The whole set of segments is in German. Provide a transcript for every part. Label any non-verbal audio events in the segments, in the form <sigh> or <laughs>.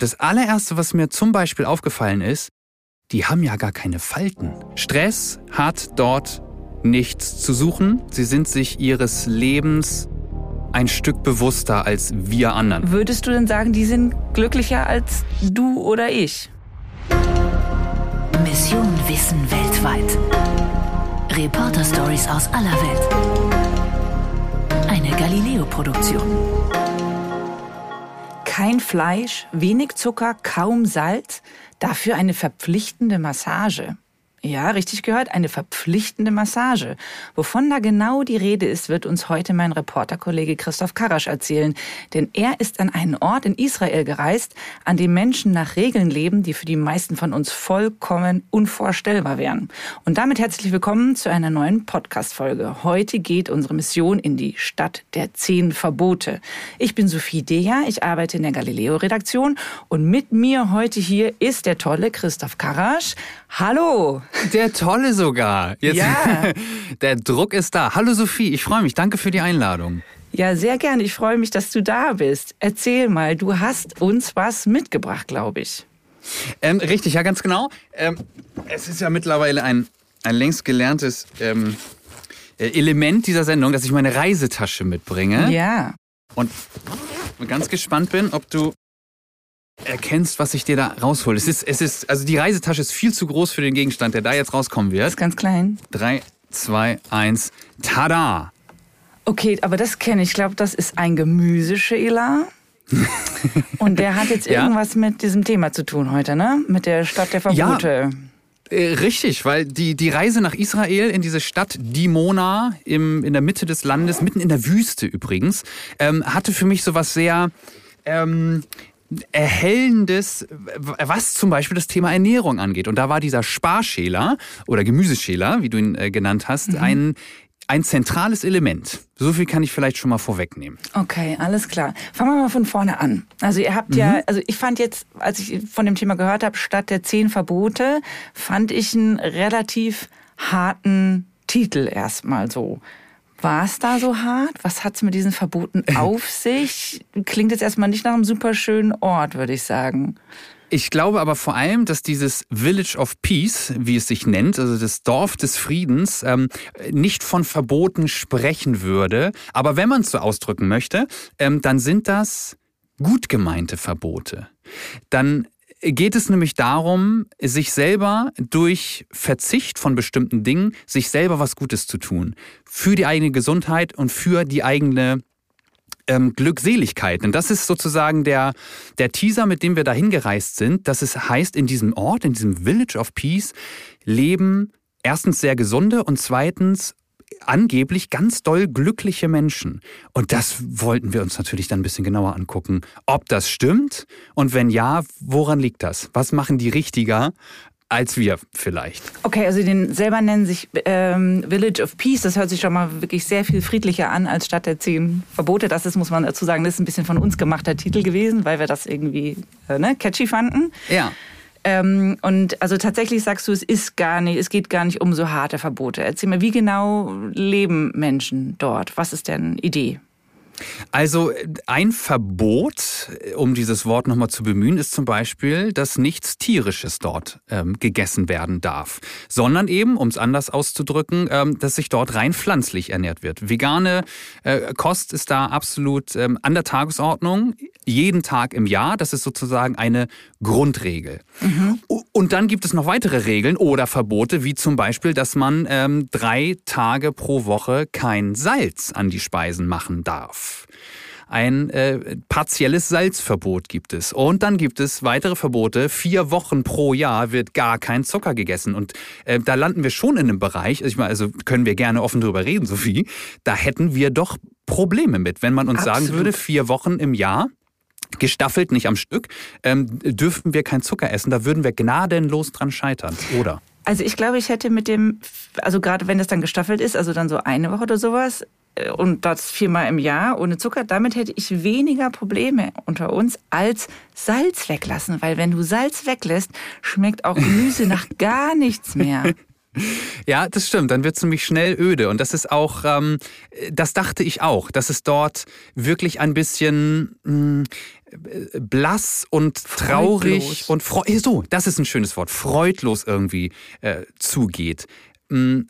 Das allererste, was mir zum Beispiel aufgefallen ist, die haben ja gar keine Falten. Stress hat dort nichts zu suchen. Sie sind sich ihres Lebens ein Stück bewusster als wir anderen. Würdest du denn sagen, die sind glücklicher als du oder ich? Mission Wissen weltweit. Reporter-Stories aus aller Welt. Eine Galileo-Produktion. Kein Fleisch, wenig Zucker, kaum Salz, dafür eine verpflichtende Massage. Ja, richtig gehört, eine verpflichtende Massage. Wovon da genau die Rede ist, wird uns heute mein Reporterkollege Christoph Karasch erzählen. Denn er ist an einen Ort in Israel gereist, an dem Menschen nach Regeln leben, die für die meisten von uns vollkommen unvorstellbar wären. Und damit herzlich willkommen zu einer neuen Podcast-Folge. Heute geht unsere Mission in die Stadt der zehn Verbote. Ich bin Sophie Deja, ich arbeite in der Galileo-Redaktion und mit mir heute hier ist der tolle Christoph Karasch. Hallo! Der Tolle sogar. Jetzt, ja. <laughs> Der Druck ist da. Hallo Sophie, ich freue mich. Danke für die Einladung. Ja, sehr gerne. Ich freue mich, dass du da bist. Erzähl mal, du hast uns was mitgebracht, glaube ich. Ähm, richtig, ja, ganz genau. Ähm, es ist ja mittlerweile ein, ein längst gelerntes ähm, äh, Element dieser Sendung, dass ich meine Reisetasche mitbringe. Ja. Und ganz gespannt bin, ob du erkennst, was ich dir da raushole. Es ist, es ist, also die Reisetasche ist viel zu groß für den Gegenstand, der da jetzt rauskommen wird. Das ist ganz klein. Drei, zwei, eins, tada! Okay, aber das kenne ich. Ich glaube, das ist ein Gemüseschäler. <laughs> Und der hat jetzt ja? irgendwas mit diesem Thema zu tun heute, ne? Mit der Stadt der Verbote. Ja. Äh, richtig, weil die, die Reise nach Israel in diese Stadt Dimona im, in der Mitte des Landes, mitten in der Wüste übrigens, ähm, hatte für mich so was sehr ähm, erhellendes, was zum Beispiel das Thema Ernährung angeht. Und da war dieser Sparschäler oder Gemüseschäler, wie du ihn äh, genannt hast, mhm. ein ein zentrales Element. So viel kann ich vielleicht schon mal vorwegnehmen. Okay, alles klar. Fangen wir mal von vorne an. Also ihr habt mhm. ja, also ich fand jetzt, als ich von dem Thema gehört habe, statt der zehn Verbote, fand ich einen relativ harten Titel erstmal so. War es da so hart? Was hat es mit diesen Verboten <laughs> auf sich? Klingt jetzt erstmal nicht nach einem super schönen Ort, würde ich sagen. Ich glaube aber vor allem, dass dieses Village of Peace, wie es sich nennt, also das Dorf des Friedens, ähm, nicht von Verboten sprechen würde. Aber wenn man es so ausdrücken möchte, ähm, dann sind das gut gemeinte Verbote. Dann geht es nämlich darum, sich selber durch Verzicht von bestimmten Dingen, sich selber was Gutes zu tun. Für die eigene Gesundheit und für die eigene ähm, Glückseligkeit. Und das ist sozusagen der, der Teaser, mit dem wir dahin gereist sind, dass es heißt, in diesem Ort, in diesem Village of Peace, leben erstens sehr gesunde und zweitens angeblich ganz doll glückliche Menschen. Und das wollten wir uns natürlich dann ein bisschen genauer angucken, ob das stimmt und wenn ja, woran liegt das? Was machen die richtiger als wir vielleicht. Okay, also den selber nennen sich ähm, Village of Peace. Das hört sich schon mal wirklich sehr viel friedlicher an als Stadt der zehn Verbote. Das ist, muss man dazu sagen, das ist ein bisschen von uns gemachter Titel gewesen, weil wir das irgendwie äh, ne, catchy fanden. Ja. Ähm, und also tatsächlich sagst du, es ist gar nicht, es geht gar nicht um so harte Verbote. Erzähl mir, wie genau leben Menschen dort? Was ist denn Idee? Also ein Verbot, um dieses Wort nochmal zu bemühen, ist zum Beispiel, dass nichts Tierisches dort ähm, gegessen werden darf, sondern eben, um es anders auszudrücken, ähm, dass sich dort rein pflanzlich ernährt wird. Vegane äh, Kost ist da absolut ähm, an der Tagesordnung, jeden Tag im Jahr. Das ist sozusagen eine Grundregel. Mhm. Und dann gibt es noch weitere Regeln oder Verbote, wie zum Beispiel, dass man ähm, drei Tage pro Woche kein Salz an die Speisen machen darf. Ein äh, partielles Salzverbot gibt es. Und dann gibt es weitere Verbote. Vier Wochen pro Jahr wird gar kein Zucker gegessen. Und äh, da landen wir schon in einem Bereich, ich meine, also können wir gerne offen drüber reden, Sophie, da hätten wir doch Probleme mit, wenn man uns Absolut. sagen würde, vier Wochen im Jahr gestaffelt, nicht am Stück, ähm, dürften wir kein Zucker essen. Da würden wir gnadenlos dran scheitern, oder? Also ich glaube, ich hätte mit dem, also gerade wenn das dann gestaffelt ist, also dann so eine Woche oder sowas, äh, und das viermal im Jahr ohne Zucker, damit hätte ich weniger Probleme unter uns als Salz weglassen. Weil wenn du Salz weglässt, schmeckt auch Gemüse nach <laughs> gar nichts mehr. Ja, das stimmt. Dann wird es nämlich schnell öde. Und das ist auch, ähm, das dachte ich auch, dass es dort wirklich ein bisschen, mh, hm, blass und traurig und so, das ist ein schönes Wort, freudlos irgendwie äh, zugeht. Mm,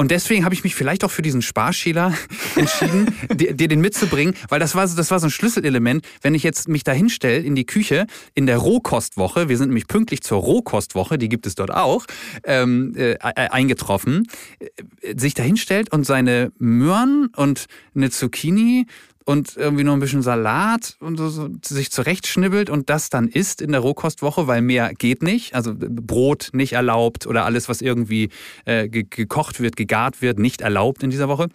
und deswegen habe ich mich vielleicht auch für diesen Sparschäler <laughs> entschieden, dir, dir, den mitzubringen, weil das war, das war so ein Schlüsselelement. Wenn ich jetzt mich da hinstelle in die Küche in der Rohkostwoche, wir sind nämlich pünktlich zur Rohkostwoche, die gibt es dort auch, ähm, äh, äh eingetroffen, äh, sich da hinstellt und seine Möhren und eine Zucchini und irgendwie noch ein bisschen Salat und so, so, sich zurechtschnibbelt und das dann isst in der Rohkostwoche, weil mehr geht nicht. Also Brot nicht erlaubt oder alles, was irgendwie äh, gekocht wird, gegart wird, nicht erlaubt in dieser Woche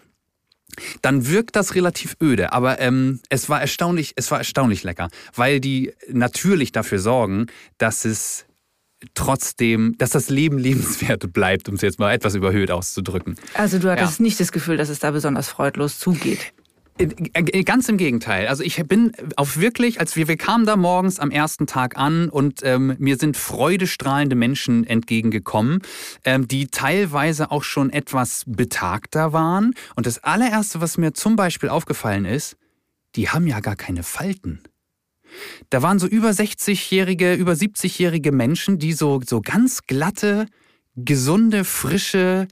dann wirkt das relativ öde. Aber ähm, es war erstaunlich, es war erstaunlich lecker, weil die natürlich dafür sorgen, dass es trotzdem, dass das Leben <laughs> lebenswert bleibt, um es jetzt mal etwas überhöht auszudrücken. Also du hattest ja. nicht das Gefühl, dass es da besonders freudlos zugeht. Äh, äh, ganz im Gegenteil. Also ich bin auf wirklich, als wir, wir kamen da morgens am ersten Tag an und ähm, mir sind freudestrahlende Menschen entgegengekommen, ähm, die teilweise auch schon etwas betagter waren. Und das allererste, was mir zum Beispiel aufgefallen ist, die haben ja gar keine Falten. Da waren so über 60-jährige, über 70-jährige Menschen, die so, so ganz glatte, gesunde, frische,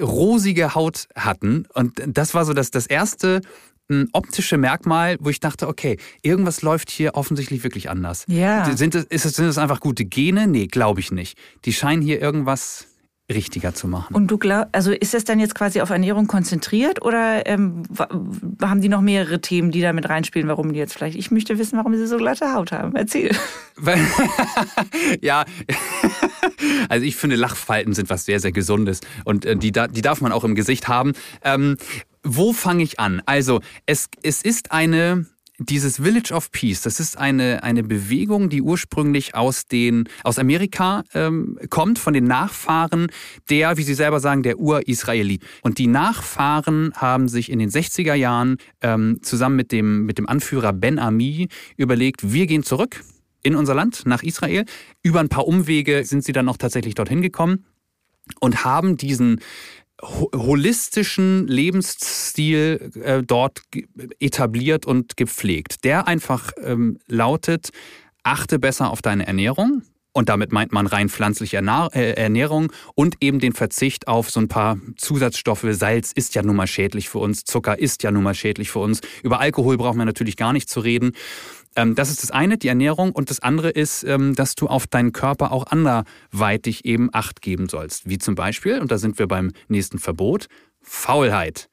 rosige Haut hatten. Und das war so das, das erste hm, optische Merkmal, wo ich dachte, okay, irgendwas läuft hier offensichtlich wirklich anders. Ja. Sind es, ist es, sind es einfach gute Gene? Nee, glaube ich nicht. Die scheinen hier irgendwas richtiger zu machen. Und du glaubst, also ist das dann jetzt quasi auf Ernährung konzentriert oder ähm, haben die noch mehrere Themen, die da mit reinspielen, warum die jetzt vielleicht? Ich möchte wissen, warum sie so glatte Haut haben. Erzähl. <laughs> ja, <laughs> also ich finde, Lachfalten sind was sehr, sehr Gesundes und äh, die, die darf man auch im Gesicht haben. Ähm, wo fange ich an? Also es, es ist eine dieses Village of Peace, das ist eine, eine Bewegung, die ursprünglich aus, den, aus Amerika ähm, kommt, von den Nachfahren der, wie Sie selber sagen, der Ur-Israelit. Und die Nachfahren haben sich in den 60er Jahren ähm, zusammen mit dem, mit dem Anführer Ben Ami überlegt, wir gehen zurück in unser Land, nach Israel. Über ein paar Umwege sind sie dann auch tatsächlich dorthin gekommen und haben diesen holistischen Lebensstil äh, dort etabliert und gepflegt, der einfach ähm, lautet, achte besser auf deine Ernährung. Und damit meint man rein pflanzliche äh, Ernährung und eben den Verzicht auf so ein paar Zusatzstoffe. Salz ist ja nun mal schädlich für uns, Zucker ist ja nun mal schädlich für uns. Über Alkohol brauchen wir natürlich gar nicht zu reden. Ähm, das ist das eine, die Ernährung. Und das andere ist, ähm, dass du auf deinen Körper auch anderweitig eben Acht geben sollst. Wie zum Beispiel, und da sind wir beim nächsten Verbot, Faulheit.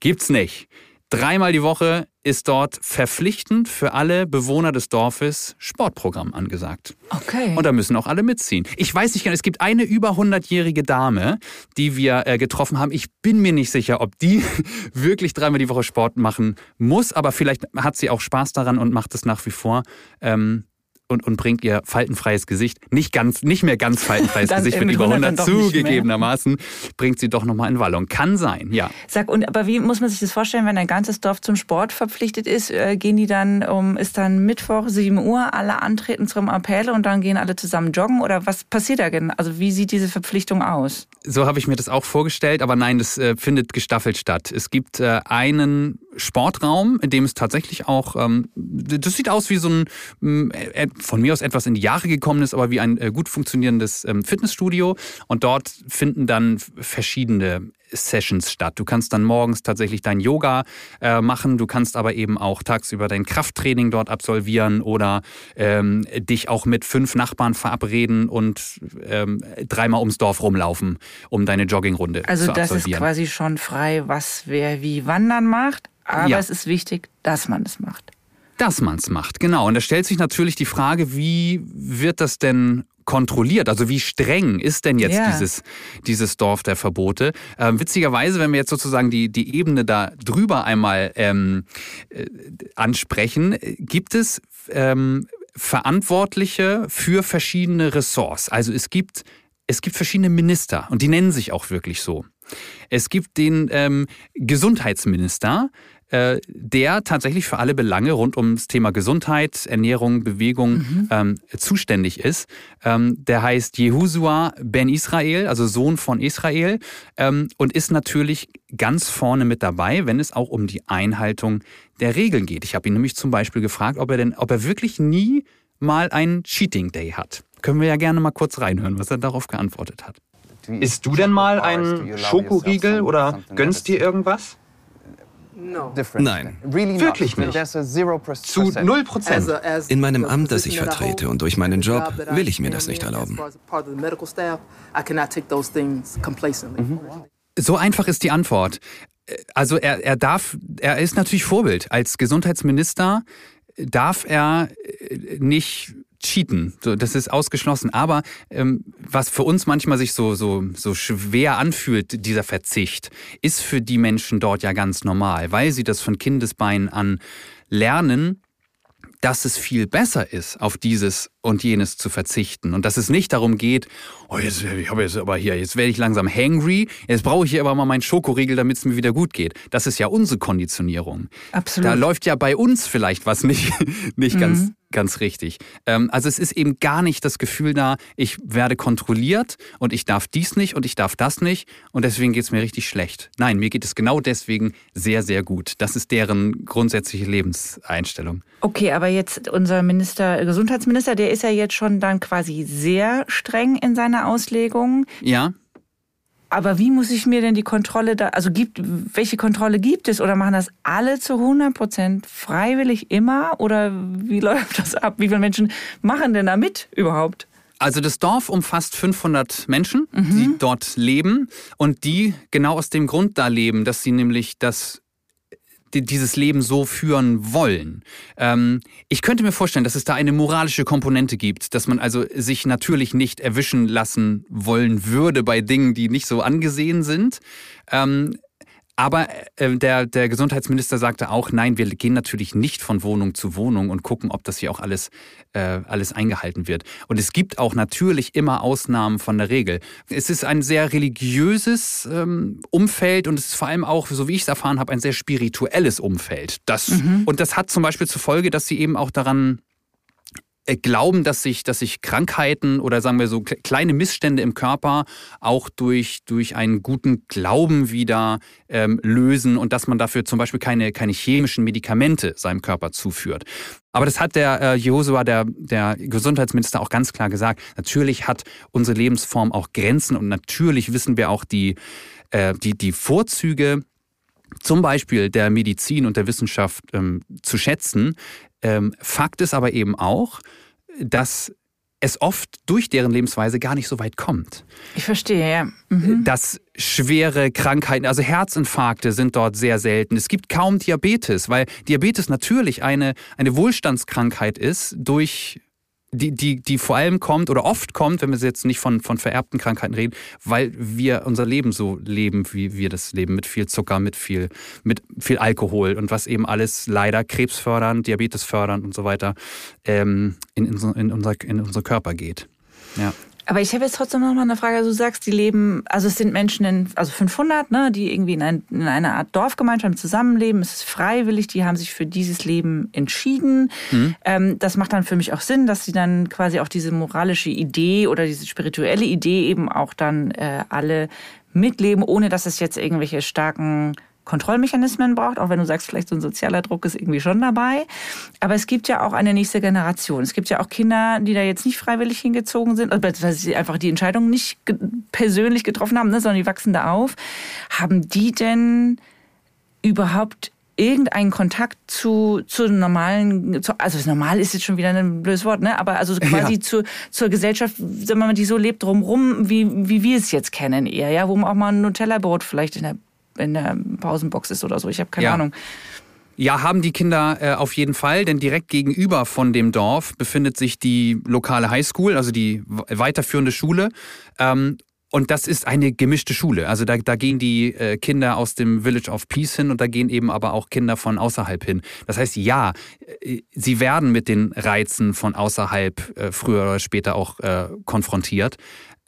Gibt's nicht. Dreimal die Woche ist dort verpflichtend für alle Bewohner des Dorfes Sportprogramm angesagt. Okay. Und da müssen auch alle mitziehen. Ich weiß nicht genau, es gibt eine über 100-jährige Dame, die wir äh, getroffen haben. Ich bin mir nicht sicher, ob die <laughs> wirklich dreimal die Woche Sport machen muss, aber vielleicht hat sie auch Spaß daran und macht es nach wie vor. Ähm, und, und bringt ihr faltenfreies Gesicht, nicht ganz, nicht mehr ganz faltenfreies Gesicht mit über 100 zugegebenermaßen, bringt sie doch nochmal in Wallung. Kann sein, ja. Sag, und aber wie muss man sich das vorstellen, wenn ein ganzes Dorf zum Sport verpflichtet ist? Äh, gehen die dann um, ist dann Mittwoch, 7 Uhr, alle antreten zum Appell und dann gehen alle zusammen joggen? Oder was passiert da genau? Also wie sieht diese Verpflichtung aus? So habe ich mir das auch vorgestellt, aber nein, das äh, findet gestaffelt statt. Es gibt äh, einen Sportraum, in dem es tatsächlich auch, ähm, das sieht aus wie so ein, äh, von mir aus etwas in die Jahre gekommen ist, aber wie ein äh, gut funktionierendes ähm, Fitnessstudio. Und dort finden dann verschiedene Sessions statt. Du kannst dann morgens tatsächlich dein Yoga äh, machen, du kannst aber eben auch tagsüber dein Krafttraining dort absolvieren oder ähm, dich auch mit fünf Nachbarn verabreden und ähm, dreimal ums Dorf rumlaufen, um deine Joggingrunde also zu absolvieren. Also das ist quasi schon frei, was wer wie wandern macht, aber ja. es ist wichtig, dass man es macht dass man es macht. Genau. Und da stellt sich natürlich die Frage, wie wird das denn kontrolliert? Also wie streng ist denn jetzt ja. dieses, dieses Dorf der Verbote? Ähm, witzigerweise, wenn wir jetzt sozusagen die, die Ebene da drüber einmal ähm, äh, ansprechen, gibt es ähm, Verantwortliche für verschiedene Ressorts. Also es gibt, es gibt verschiedene Minister und die nennen sich auch wirklich so. Es gibt den ähm, Gesundheitsminister, der tatsächlich für alle Belange rund ums Thema Gesundheit, Ernährung, Bewegung mhm. ähm, zuständig ist. Ähm, der heißt Jehusua ben Israel, also Sohn von Israel, ähm, und ist natürlich ganz vorne mit dabei, wenn es auch um die Einhaltung der Regeln geht. Ich habe ihn nämlich zum Beispiel gefragt, ob er denn, ob er wirklich nie mal einen Cheating Day hat. Können wir ja gerne mal kurz reinhören, was er darauf geantwortet hat. Isst du denn mal einen Schokoriegel oder gönnst dir irgendwas? Nein. Wirklich nicht. Zu 0 Prozent. In meinem Amt, das ich vertrete und durch meinen Job, will ich mir das nicht erlauben. Mhm. So einfach ist die Antwort. Also er, er darf, er ist natürlich Vorbild. Als Gesundheitsminister darf er nicht cheaten. So, das ist ausgeschlossen. Aber ähm, was für uns manchmal sich so, so, so schwer anfühlt, dieser Verzicht, ist für die Menschen dort ja ganz normal, weil sie das von Kindesbeinen an lernen, dass es viel besser ist, auf dieses und jenes zu verzichten. Und dass es nicht darum geht, oh, jetzt, ich habe jetzt aber hier, jetzt werde ich langsam hangry, jetzt brauche ich hier aber mal meinen Schokoriegel, damit es mir wieder gut geht. Das ist ja unsere Konditionierung. Absolut. Da läuft ja bei uns vielleicht was nicht, <laughs> nicht mhm. ganz, ganz richtig. Ähm, also es ist eben gar nicht das Gefühl da, ich werde kontrolliert und ich darf dies nicht und ich darf das nicht und deswegen geht es mir richtig schlecht. Nein, mir geht es genau deswegen sehr, sehr gut. Das ist deren grundsätzliche Lebenseinstellung. Okay, aber jetzt unser Minister, Gesundheitsminister, der ist ja jetzt schon dann quasi sehr streng in seiner Auslegung. Ja. Aber wie muss ich mir denn die Kontrolle da, also gibt, welche Kontrolle gibt es oder machen das alle zu 100 Prozent freiwillig immer oder wie <laughs> läuft das ab? Wie viele Menschen machen denn da mit überhaupt? Also das Dorf umfasst 500 Menschen, mhm. die dort leben und die genau aus dem Grund da leben, dass sie nämlich das dieses Leben so führen wollen. Ähm, ich könnte mir vorstellen, dass es da eine moralische Komponente gibt, dass man also sich natürlich nicht erwischen lassen wollen würde bei Dingen, die nicht so angesehen sind. Ähm, aber äh, der, der Gesundheitsminister sagte auch, nein, wir gehen natürlich nicht von Wohnung zu Wohnung und gucken, ob das hier auch alles, äh, alles eingehalten wird. Und es gibt auch natürlich immer Ausnahmen von der Regel. Es ist ein sehr religiöses ähm, Umfeld und es ist vor allem auch, so wie ich es erfahren habe, ein sehr spirituelles Umfeld. Das, mhm. Und das hat zum Beispiel zur Folge, dass sie eben auch daran äh, glauben, dass sich, dass sich Krankheiten oder sagen wir so kleine Missstände im Körper auch durch, durch einen guten Glauben wieder ähm, lösen und dass man dafür zum Beispiel keine, keine chemischen Medikamente seinem Körper zuführt. Aber das hat der äh, Josua, der, der Gesundheitsminister, auch ganz klar gesagt. Natürlich hat unsere Lebensform auch Grenzen und natürlich wissen wir auch die, äh, die, die Vorzüge zum Beispiel der Medizin und der Wissenschaft ähm, zu schätzen, Fakt ist aber eben auch, dass es oft durch deren Lebensweise gar nicht so weit kommt. Ich verstehe, ja. Mhm. Dass schwere Krankheiten, also Herzinfarkte sind dort sehr selten. Es gibt kaum Diabetes, weil Diabetes natürlich eine, eine Wohlstandskrankheit ist durch die, die, die vor allem kommt oder oft kommt, wenn wir jetzt nicht von, von vererbten Krankheiten reden, weil wir unser Leben so leben, wie wir das leben, mit viel Zucker, mit viel, mit viel Alkohol und was eben alles leider Krebs fördern, Diabetes fördern und so weiter ähm, in, in, in, unser, in unser Körper geht. Ja. Aber ich habe jetzt trotzdem noch mal eine Frage. Du sagst, die leben, also es sind Menschen in, also 500, ne, die irgendwie in, ein, in einer Art Dorfgemeinschaft zusammenleben. Es ist freiwillig, die haben sich für dieses Leben entschieden. Mhm. Ähm, das macht dann für mich auch Sinn, dass sie dann quasi auch diese moralische Idee oder diese spirituelle Idee eben auch dann äh, alle mitleben, ohne dass es jetzt irgendwelche starken Kontrollmechanismen braucht, auch wenn du sagst, vielleicht so ein sozialer Druck ist irgendwie schon dabei. Aber es gibt ja auch eine nächste Generation. Es gibt ja auch Kinder, die da jetzt nicht freiwillig hingezogen sind, also dass sie einfach die Entscheidung nicht persönlich getroffen haben, ne, sondern die wachsen da auf. Haben die denn überhaupt irgendeinen Kontakt zu, zu normalen, zu, also normal ist jetzt schon wieder ein blödes Wort, ne? aber also quasi ja. zu, zur Gesellschaft, wenn man die so lebt drumrum, wie, wie wir es jetzt kennen eher, ja, wo man auch mal ein Nutella-Brot vielleicht in der in der Pausenbox ist oder so. Ich habe keine ja. Ahnung. Ja, haben die Kinder äh, auf jeden Fall, denn direkt gegenüber von dem Dorf befindet sich die lokale Highschool, also die weiterführende Schule. Ähm, und das ist eine gemischte Schule. Also da, da gehen die äh, Kinder aus dem Village of Peace hin und da gehen eben aber auch Kinder von außerhalb hin. Das heißt, ja, äh, sie werden mit den Reizen von außerhalb äh, früher oder später auch äh, konfrontiert.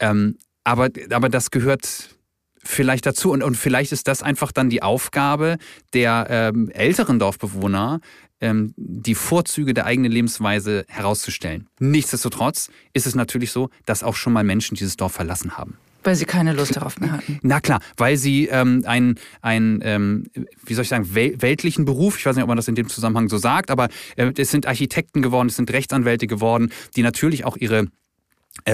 Ähm, aber, aber das gehört vielleicht dazu. Und, und vielleicht ist das einfach dann die Aufgabe der ähm, älteren Dorfbewohner, ähm, die Vorzüge der eigenen Lebensweise herauszustellen. Nichtsdestotrotz ist es natürlich so, dass auch schon mal Menschen dieses Dorf verlassen haben. Weil sie keine Lust darauf mehr hatten. Na klar, weil sie ähm, einen, ein, ähm, wie soll ich sagen, wel weltlichen Beruf, ich weiß nicht, ob man das in dem Zusammenhang so sagt, aber äh, es sind Architekten geworden, es sind Rechtsanwälte geworden, die natürlich auch ihre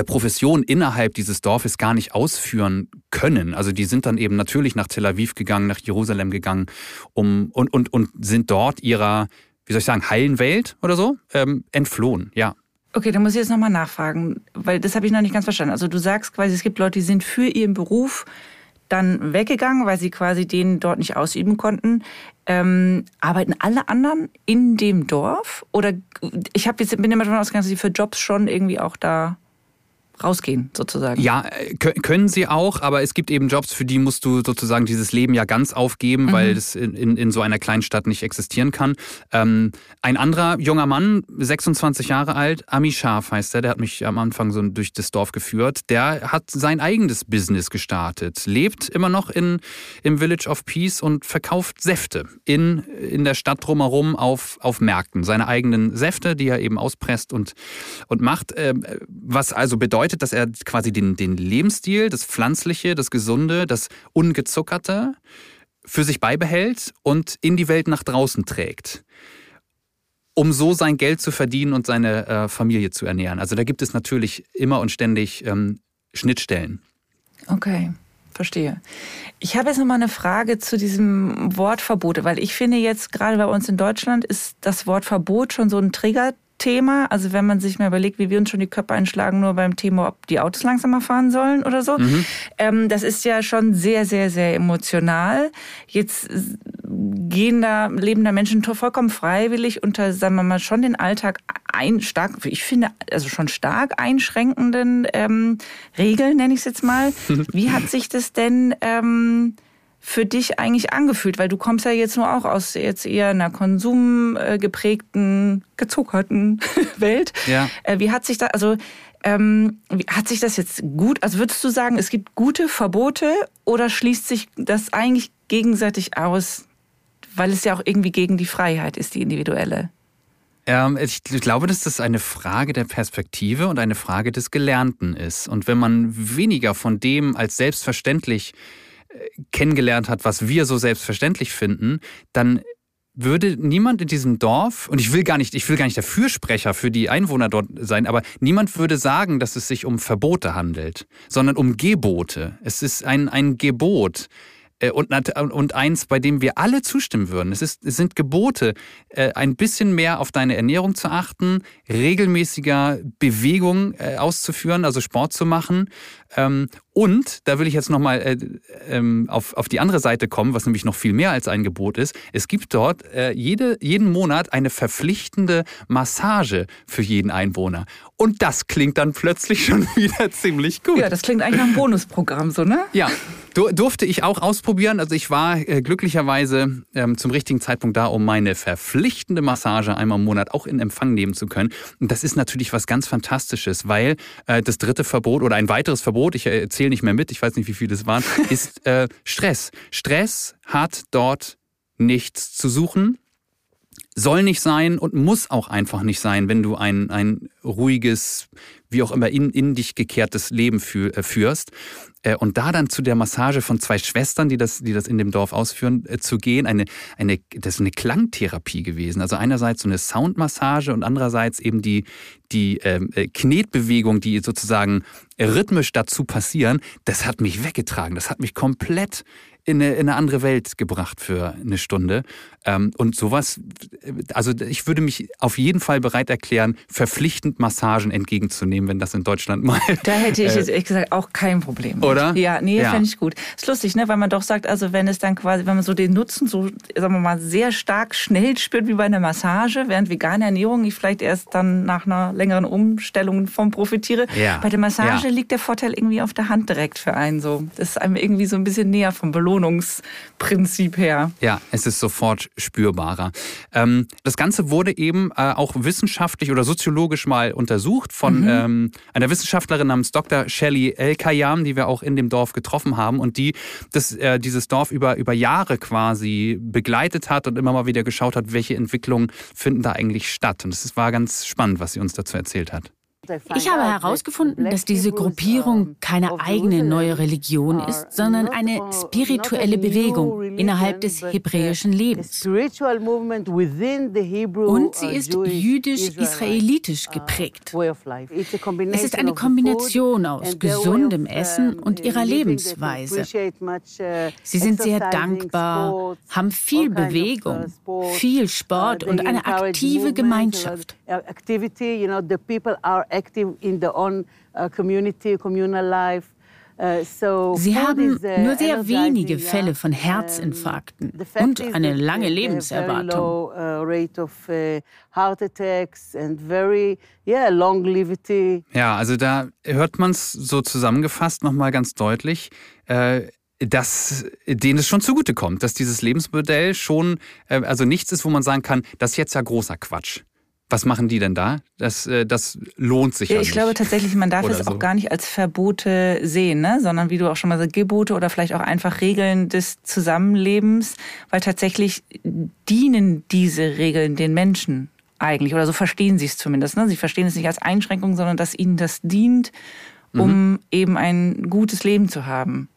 Profession innerhalb dieses Dorfes gar nicht ausführen können. Also die sind dann eben natürlich nach Tel Aviv gegangen, nach Jerusalem gegangen, um und, und, und sind dort ihrer, wie soll ich sagen, heilen Welt oder so ähm, entflohen, ja. Okay, dann muss ich jetzt nochmal nachfragen, weil das habe ich noch nicht ganz verstanden. Also du sagst quasi, es gibt Leute, die sind für ihren Beruf dann weggegangen, weil sie quasi den dort nicht ausüben konnten. Ähm, arbeiten alle anderen in dem Dorf? Oder ich hab jetzt, bin immer davon ausgegangen, dass sie für Jobs schon irgendwie auch da rausgehen, sozusagen. Ja, äh, können sie auch, aber es gibt eben Jobs, für die musst du sozusagen dieses Leben ja ganz aufgeben, mhm. weil es in, in, in, so einer kleinen Stadt nicht existieren kann. Ähm, ein anderer junger Mann, 26 Jahre alt, Ami Scharf heißt er, der hat mich am Anfang so durch das Dorf geführt, der hat sein eigenes Business gestartet, lebt immer noch in, im Village of Peace und verkauft Säfte in, in der Stadt drumherum auf, auf Märkten. Seine eigenen Säfte, die er eben auspresst und, und macht. Äh, was also bedeutet, bedeutet, dass er quasi den, den Lebensstil, das Pflanzliche, das Gesunde, das Ungezuckerte für sich beibehält und in die Welt nach draußen trägt um so sein Geld zu verdienen und seine äh, Familie zu ernähren. Also da gibt es natürlich immer und ständig ähm, Schnittstellen. Okay, verstehe. Ich habe jetzt noch mal eine Frage zu diesem Wort Verbote, weil ich finde jetzt gerade bei uns in Deutschland ist das Wort Verbot schon so ein Trigger Thema. Also wenn man sich mal überlegt, wie wir uns schon die Köpfe einschlagen, nur beim Thema, ob die Autos langsamer fahren sollen oder so. Mhm. Ähm, das ist ja schon sehr, sehr, sehr emotional. Jetzt gehen da, leben da Menschen vollkommen freiwillig unter, sagen wir mal, schon den Alltag ein, stark, ich finde, also schon stark einschränkenden ähm, Regeln, nenne ich es jetzt mal. <laughs> Wie hat sich das denn ähm, für dich eigentlich angefühlt? Weil du kommst ja jetzt nur auch aus jetzt eher einer konsumgeprägten, gezuckerten <laughs> Welt. Ja. Äh, wie hat sich da, also ähm, hat sich das jetzt gut, also würdest du sagen, es gibt gute Verbote oder schließt sich das eigentlich gegenseitig aus, weil es ja auch irgendwie gegen die Freiheit ist, die individuelle? Ähm, ich glaube, dass das eine Frage der Perspektive und eine Frage des Gelernten ist. Und wenn man weniger von dem als selbstverständlich kennengelernt hat, was wir so selbstverständlich finden, dann würde niemand in diesem Dorf, und ich will gar nicht, ich will gar nicht der Fürsprecher für die Einwohner dort sein, aber niemand würde sagen, dass es sich um Verbote handelt, sondern um Gebote. Es ist ein, ein Gebot. Äh, und, und eins, bei dem wir alle zustimmen würden. Es, ist, es sind Gebote, äh, ein bisschen mehr auf deine Ernährung zu achten, regelmäßiger Bewegung äh, auszuführen, also Sport zu machen ähm, und da will ich jetzt nochmal äh, ähm, auf, auf die andere Seite kommen, was nämlich noch viel mehr als ein Gebot ist. Es gibt dort äh, jede, jeden Monat eine verpflichtende Massage für jeden Einwohner. Und das klingt dann plötzlich <laughs> schon wieder ziemlich gut. Ja, das klingt eigentlich nach einem Bonusprogramm, so, ne? Ja, du, durfte ich auch ausprobieren. Also ich war äh, glücklicherweise ähm, zum richtigen Zeitpunkt da, um meine verpflichtende Massage einmal im Monat auch in Empfang nehmen zu können. Und das ist natürlich was ganz Fantastisches, weil äh, das dritte Verbot oder ein weiteres Verbot, ich erzähle zähle nicht mehr mit, ich weiß nicht, wie viele es waren, <laughs> ist äh, Stress. Stress hat dort nichts zu suchen, soll nicht sein und muss auch einfach nicht sein, wenn du ein, ein ruhiges, wie auch immer in, in dich gekehrtes Leben für, äh, führst. Äh, und da dann zu der Massage von zwei Schwestern, die das, die das in dem Dorf ausführen, äh, zu gehen, eine, eine, das ist eine Klangtherapie gewesen. Also einerseits so eine Soundmassage und andererseits eben die, die ähm, äh, Knetbewegung, die sozusagen rhythmisch dazu passieren, das hat mich weggetragen. Das hat mich komplett in eine, in eine andere Welt gebracht für eine Stunde. Ähm, und sowas, also ich würde mich auf jeden Fall bereit erklären, verpflichtend Massagen entgegenzunehmen, wenn das in Deutschland mal. <laughs> Da hätte ich jetzt ehrlich gesagt auch kein Problem. Mit. Oder? Ja, nee, ja. fände ich gut. Ist lustig, ne? Weil man doch sagt, also wenn es dann quasi, wenn man so den Nutzen so, sagen wir mal, sehr stark schnell spürt wie bei einer Massage, während vegane Ernährung ich vielleicht erst dann nach einer längeren Umstellung vom profitiere. Ja. Bei der Massage ja. liegt der Vorteil irgendwie auf der Hand direkt für einen so. Das ist einem irgendwie so ein bisschen näher vom Belohn Belohnungsprinzip her. Ja, es ist sofort spürbarer. Ähm, das Ganze wurde eben äh, auch wissenschaftlich oder soziologisch mal untersucht von mhm. ähm, einer Wissenschaftlerin namens Dr. Shelley El-Kayam, die wir auch in dem Dorf getroffen haben und die das, äh, dieses Dorf über, über Jahre quasi begleitet hat und immer mal wieder geschaut hat, welche Entwicklungen finden da eigentlich statt. Und es war ganz spannend, was sie uns dazu erzählt hat. Ich habe herausgefunden, dass diese Gruppierung keine eigene neue Religion ist, sondern eine spirituelle Bewegung innerhalb des hebräischen Lebens. Und sie ist jüdisch-israelitisch geprägt. Es ist eine Kombination aus gesundem Essen und ihrer Lebensweise. Sie sind sehr dankbar, haben viel Bewegung, viel Sport und eine aktive Gemeinschaft active in their own uh, community, communal life. Uh, Sie haben nur sehr wenige Fälle von Herzinfarkten und eine lange Lebenserwartung. Ja, also da hört man es so zusammengefasst nochmal ganz deutlich. Äh, dass denen es schon zugutekommt, dass dieses Lebensmodell schon, äh, also nichts ist, wo man sagen kann, das ist jetzt ja großer Quatsch. Was machen die denn da? Das, äh, das lohnt sich ja, ja Ich nicht. glaube tatsächlich, man darf es so. auch gar nicht als Verbote sehen, ne? sondern wie du auch schon mal sagst, Gebote oder vielleicht auch einfach Regeln des Zusammenlebens, weil tatsächlich dienen diese Regeln den Menschen eigentlich, oder so verstehen sie es zumindest. Ne? Sie verstehen es nicht als Einschränkung, sondern dass ihnen das dient, um mhm. eben ein gutes Leben zu haben.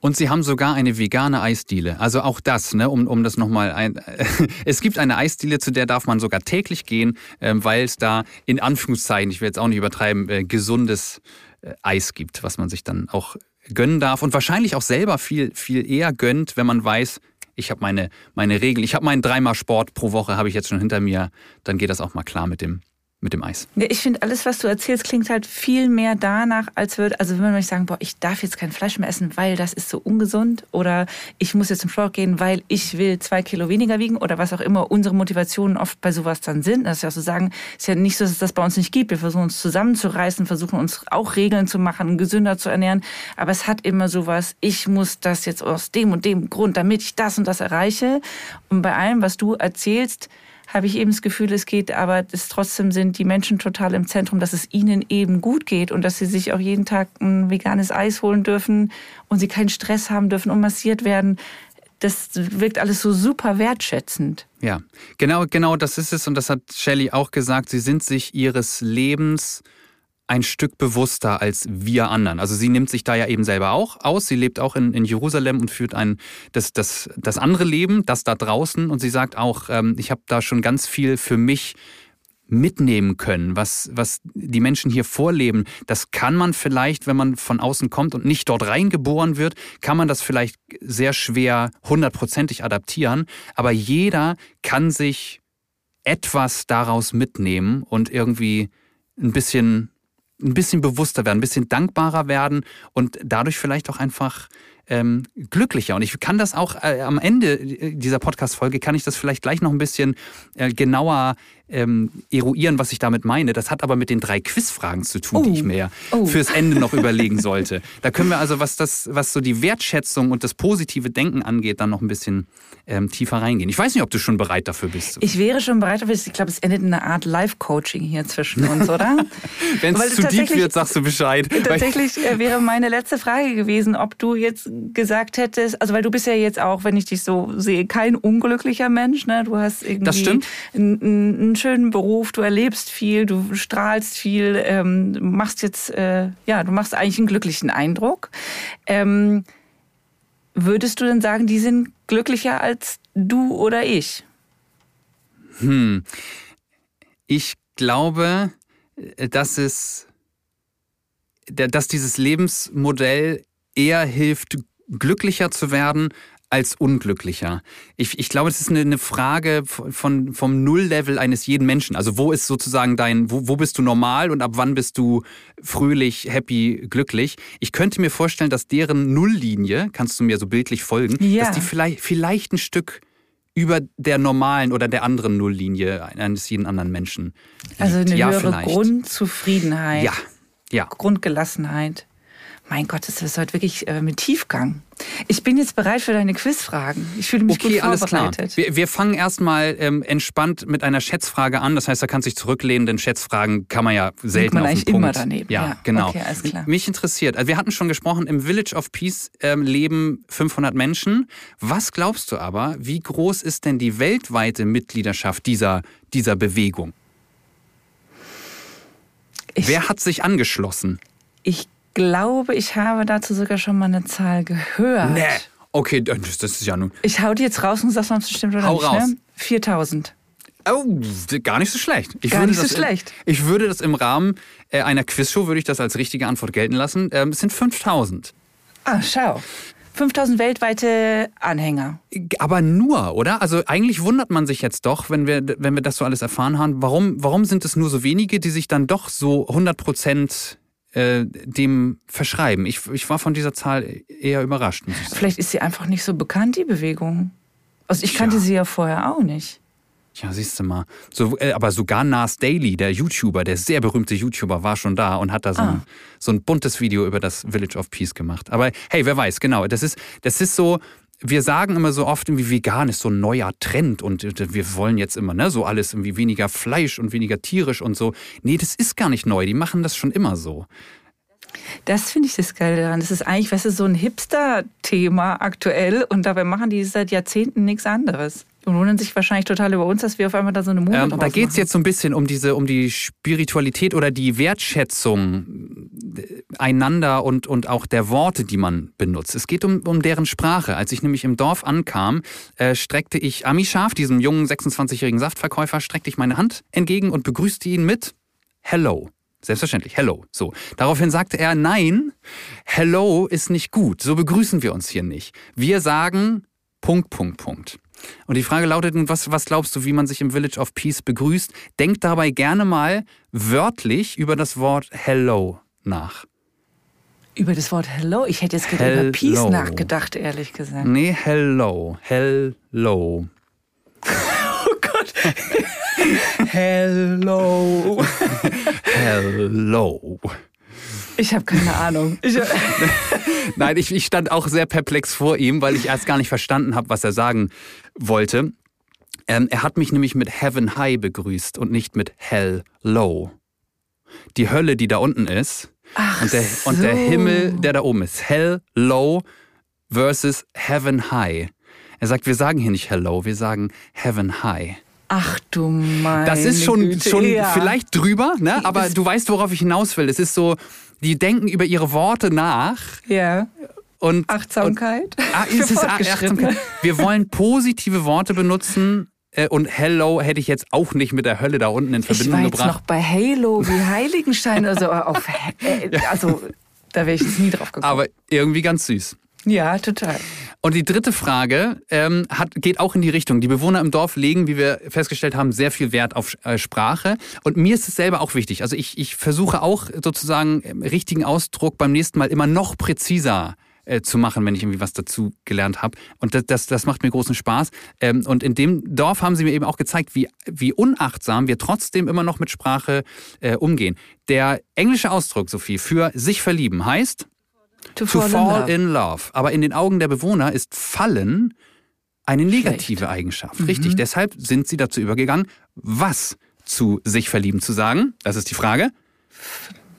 Und sie haben sogar eine vegane Eisdiele. Also auch das, ne, um, um das nochmal ein. <laughs> es gibt eine Eisdiele, zu der darf man sogar täglich gehen, ähm, weil es da in Anführungszeichen, ich will jetzt auch nicht übertreiben, äh, gesundes äh, Eis gibt, was man sich dann auch gönnen darf und wahrscheinlich auch selber viel, viel eher gönnt, wenn man weiß, ich habe meine, meine Regeln, ich habe meinen dreimal Sport pro Woche, habe ich jetzt schon hinter mir, dann geht das auch mal klar mit dem mit dem Eis. Ja, ich finde, alles, was du erzählst, klingt halt viel mehr danach, als würde, also wenn man sagen, boah, ich darf jetzt kein Fleisch mehr essen, weil das ist so ungesund oder ich muss jetzt zum Sport gehen, weil ich will zwei Kilo weniger wiegen oder was auch immer unsere Motivationen oft bei sowas dann sind. Das ist ja so sagen, ist ja nicht so, dass es das bei uns nicht gibt. Wir versuchen uns zusammenzureißen, versuchen uns auch Regeln zu machen, gesünder zu ernähren. Aber es hat immer sowas, ich muss das jetzt aus dem und dem Grund, damit ich das und das erreiche. Und bei allem, was du erzählst, habe ich eben das Gefühl, es geht, aber es trotzdem sind die Menschen total im Zentrum, dass es ihnen eben gut geht und dass sie sich auch jeden Tag ein veganes Eis holen dürfen und sie keinen Stress haben dürfen und massiert werden. Das wirkt alles so super wertschätzend. Ja, genau, genau das ist es und das hat Shelley auch gesagt. Sie sind sich ihres Lebens ein Stück bewusster als wir anderen. Also sie nimmt sich da ja eben selber auch aus. Sie lebt auch in, in Jerusalem und führt ein das, das, das andere Leben, das da draußen. Und sie sagt auch, ähm, ich habe da schon ganz viel für mich mitnehmen können, was, was die Menschen hier vorleben. Das kann man vielleicht, wenn man von außen kommt und nicht dort reingeboren wird, kann man das vielleicht sehr schwer hundertprozentig adaptieren. Aber jeder kann sich etwas daraus mitnehmen und irgendwie ein bisschen ein bisschen bewusster werden, ein bisschen dankbarer werden und dadurch vielleicht auch einfach ähm, glücklicher. Und ich kann das auch äh, am Ende dieser Podcast-Folge, kann ich das vielleicht gleich noch ein bisschen äh, genauer ähm, eruieren, was ich damit meine. Das hat aber mit den drei Quizfragen zu tun, oh. die ich mir oh. fürs Ende noch überlegen sollte. Da können wir also, was das, was so die Wertschätzung und das positive Denken angeht, dann noch ein bisschen ähm, tiefer reingehen. Ich weiß nicht, ob du schon bereit dafür bist. Ich wäre schon bereit dafür. Ich glaube, es endet in einer Art Live-Coaching hier zwischen uns, oder? <laughs> Wenn es zu deep wird, sagst du Bescheid. <laughs> Tatsächlich äh, wäre meine letzte Frage gewesen, ob du jetzt gesagt hättest, also weil du bist ja jetzt auch, wenn ich dich so sehe, kein unglücklicher Mensch, ne? Du hast irgendwie das stimmt. Einen, einen schönen Beruf, du erlebst viel, du strahlst viel, ähm, machst jetzt, äh, ja, du machst eigentlich einen glücklichen Eindruck. Ähm, würdest du denn sagen, die sind glücklicher als du oder ich? Hm. Ich glaube, äh, dass es, dass dieses Lebensmodell eher hilft, glücklicher zu werden als unglücklicher. Ich, ich glaube, es ist eine, eine Frage von, vom Nulllevel eines jeden Menschen. Also wo ist sozusagen dein, wo, wo bist du normal und ab wann bist du fröhlich, happy, glücklich? Ich könnte mir vorstellen, dass deren Nulllinie, kannst du mir so bildlich folgen, ja. dass die vielleicht, vielleicht ein Stück über der normalen oder der anderen Nulllinie eines jeden anderen Menschen. Also liegt. Also eine ja, höhere vielleicht. Grundzufriedenheit. Ja, ja. Grundgelassenheit. Mein Gott, das ist heute wirklich äh, mit Tiefgang. Ich bin jetzt bereit für deine Quizfragen. Ich fühle mich okay, gut vorbereitet. Alles klar. Wir, wir fangen erstmal ähm, entspannt mit einer Schätzfrage an. Das heißt, da kannst du dich zurücklehnen, denn Schätzfragen kann man ja selten man auf eigentlich den immer daneben. Ja, ja. genau. Okay, alles klar. Mich interessiert, also wir hatten schon gesprochen, im Village of Peace ähm, leben 500 Menschen. Was glaubst du aber, wie groß ist denn die weltweite Mitgliedschaft dieser, dieser Bewegung? Ich, Wer hat sich angeschlossen? Ich glaube, ich habe dazu sogar schon mal eine Zahl gehört. Nee. Okay, das, das ist ja nun. Ich hau die jetzt raus und sagst, ob es stimmt oder hau nicht. Raus. Ne? 4000. Oh, gar nicht so schlecht. Ich gar nicht so schlecht. In, ich würde das im Rahmen äh, einer Quizshow, würde ich das als richtige Antwort gelten lassen. Ähm, es sind 5000. Ah, schau. 5000 weltweite Anhänger. Aber nur, oder? Also eigentlich wundert man sich jetzt doch, wenn wir, wenn wir das so alles erfahren haben. Warum, warum sind es nur so wenige, die sich dann doch so 100 Prozent äh, dem verschreiben. Ich, ich war von dieser Zahl eher überrascht. Vielleicht ist sie einfach nicht so bekannt, die Bewegung. Also ich kannte ja. sie ja vorher auch nicht. Ja, siehst du mal. So, äh, aber sogar Nas Daily, der YouTuber, der sehr berühmte YouTuber, war schon da und hat da so, ah. ein, so ein buntes Video über das Village of Peace gemacht. Aber hey, wer weiß, genau. Das ist, das ist so, wir sagen immer so oft, irgendwie vegan ist so ein neuer Trend und äh, wir wollen jetzt immer ne, so alles irgendwie weniger Fleisch und weniger tierisch und so. Nee, das ist gar nicht neu. Die machen das schon immer so. Das finde ich das Geile daran. Das ist eigentlich, weißt du, so ein Hipster-Thema aktuell und dabei machen die seit Jahrzehnten nichts anderes. Und wundern sich wahrscheinlich total über uns, dass wir auf einmal da so eine Mode ähm, Da geht es jetzt so ein bisschen um diese, um die Spiritualität oder die Wertschätzung äh, einander und, und auch der Worte, die man benutzt. Es geht um, um deren Sprache. Als ich nämlich im Dorf ankam, äh, streckte ich Ami Schaf, diesem jungen 26-jährigen Saftverkäufer, streckte ich meine Hand entgegen und begrüßte ihn mit Hello. Selbstverständlich, hello. So. Daraufhin sagte er, nein, hello ist nicht gut. So begrüßen wir uns hier nicht. Wir sagen Punkt, Punkt, Punkt. Und die Frage lautet, was, was glaubst du, wie man sich im Village of Peace begrüßt? Denk dabei gerne mal wörtlich über das Wort Hello nach. Über das Wort Hello? Ich hätte jetzt hello. über Peace nachgedacht, ehrlich gesagt. Nee, Hello. Hello. <laughs> oh Gott. <laughs> hello. <laughs> hello. Ich habe keine Ahnung. Ich, <laughs> Nein, ich, ich stand auch sehr perplex vor ihm, weil ich erst gar nicht verstanden habe, was er sagen wollte. Ähm, er hat mich nämlich mit Heaven High begrüßt und nicht mit Hell Low. Die Hölle, die da unten ist, Ach und, der, so. und der Himmel, der da oben ist. Hell Low versus Heaven High. Er sagt, wir sagen hier nicht Hello, wir sagen Heaven High. Ach du meine Das ist schon, schon ja. vielleicht drüber, ne? aber du weißt, worauf ich hinaus will. Es ist so, die denken über ihre Worte nach. Ja. Und, Achtsamkeit. Und, ah, <laughs> ist es Achtsamkeit. Wir wollen positive Worte benutzen. Äh, und Hello hätte ich jetzt auch nicht mit der Hölle da unten in Verbindung ich war jetzt gebracht. noch bei Halo wie Heiligenstein oder so. Auf, äh, also da wäre ich jetzt nie drauf gekommen. Aber irgendwie ganz süß. Ja, total. Und die dritte Frage ähm, hat, geht auch in die Richtung. Die Bewohner im Dorf legen, wie wir festgestellt haben, sehr viel Wert auf äh, Sprache. Und mir ist es selber auch wichtig. Also ich, ich versuche auch sozusagen richtigen Ausdruck beim nächsten Mal immer noch präziser äh, zu machen, wenn ich irgendwie was dazu gelernt habe. Und das, das, das macht mir großen Spaß. Ähm, und in dem Dorf haben sie mir eben auch gezeigt, wie, wie unachtsam wir trotzdem immer noch mit Sprache äh, umgehen. Der englische Ausdruck, Sophie, für sich verlieben heißt To, to fall, fall in, love. in, love. Aber in den Augen der Bewohner ist fallen eine negative Schlecht. Eigenschaft. Mhm. Richtig. Deshalb sind sie dazu übergegangen, was zu sich verlieben zu sagen. Das ist die Frage.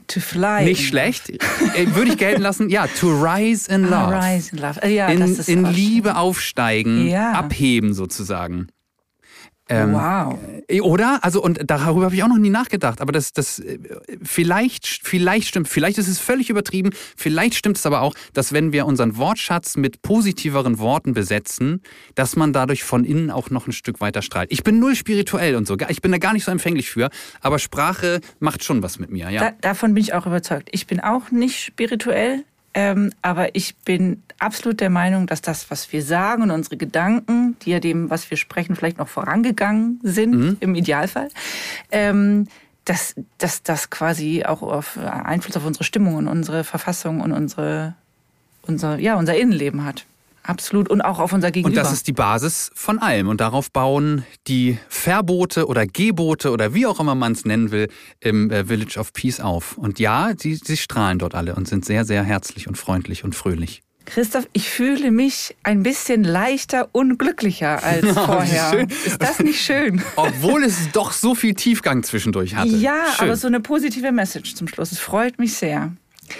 To fly. Nicht schlecht. Äh, würde ich gelten lassen. Ja, to rise in ah, love. Ah, rise in love. Ja, in, in Liebe aufsteigen, ja. abheben sozusagen. Ähm, wow. Äh, oder? Also, und darüber habe ich auch noch nie nachgedacht. Aber das, das äh, vielleicht, vielleicht stimmt, vielleicht ist es völlig übertrieben, vielleicht stimmt es aber auch, dass wenn wir unseren Wortschatz mit positiveren Worten besetzen, dass man dadurch von innen auch noch ein Stück weiter strahlt. Ich bin null spirituell und so. Ich bin da gar nicht so empfänglich für, aber Sprache macht schon was mit mir, ja. Da, davon bin ich auch überzeugt. Ich bin auch nicht spirituell, ähm, aber ich bin absolut der Meinung, dass das, was wir sagen und unsere Gedanken, die ja dem, was wir sprechen, vielleicht noch vorangegangen sind, mhm. im Idealfall, ähm, dass, dass das quasi auch auf Einfluss auf unsere Stimmung und unsere Verfassung und unsere, unser, ja, unser Innenleben hat. Absolut. Und auch auf unser Gegenüber. Und das ist die Basis von allem. Und darauf bauen die Verbote oder Gebote oder wie auch immer man es nennen will, im äh, Village of Peace auf. Und ja, sie, sie strahlen dort alle und sind sehr, sehr herzlich und freundlich und fröhlich. Christoph, ich fühle mich ein bisschen leichter und glücklicher als <laughs> vorher. Ist das nicht schön? <laughs> Obwohl es doch so viel Tiefgang zwischendurch hatte. Ja, schön. aber so eine positive Message zum Schluss. Es freut mich sehr.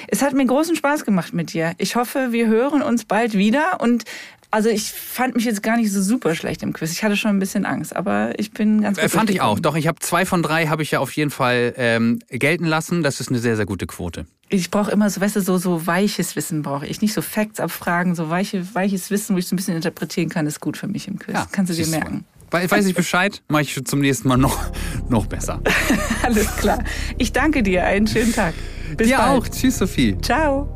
Es hat mir großen Spaß gemacht mit dir. Ich hoffe, wir hören uns bald wieder und also ich fand mich jetzt gar nicht so super schlecht im Quiz. Ich hatte schon ein bisschen Angst, aber ich bin ganz gut. Äh, fand ich auch. Doch, ich habe zwei von drei habe ich ja auf jeden Fall ähm, gelten lassen. Das ist eine sehr, sehr gute Quote. Ich brauche immer so, weißt du, so, so weiches Wissen brauche ich. Nicht so Facts abfragen, so weiche, weiches Wissen, wo ich so ein bisschen interpretieren kann, ist gut für mich im Quiz. Ja, Kannst du dir merken. Weiß ich Bescheid, mache ich zum nächsten Mal noch, noch besser. <laughs> Alles klar. Ich danke dir. Einen schönen Tag. Bis dir bald. auch. Tschüss, Sophie. Ciao.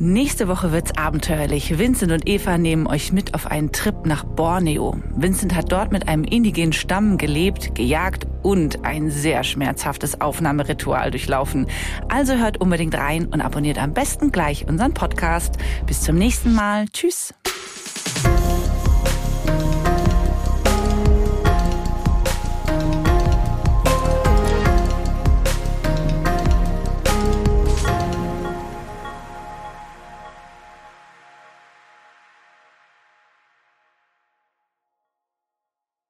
Nächste Woche wird's abenteuerlich. Vincent und Eva nehmen euch mit auf einen Trip nach Borneo. Vincent hat dort mit einem indigenen Stamm gelebt, gejagt und ein sehr schmerzhaftes Aufnahmeritual durchlaufen. Also hört unbedingt rein und abonniert am besten gleich unseren Podcast. Bis zum nächsten Mal. Tschüss.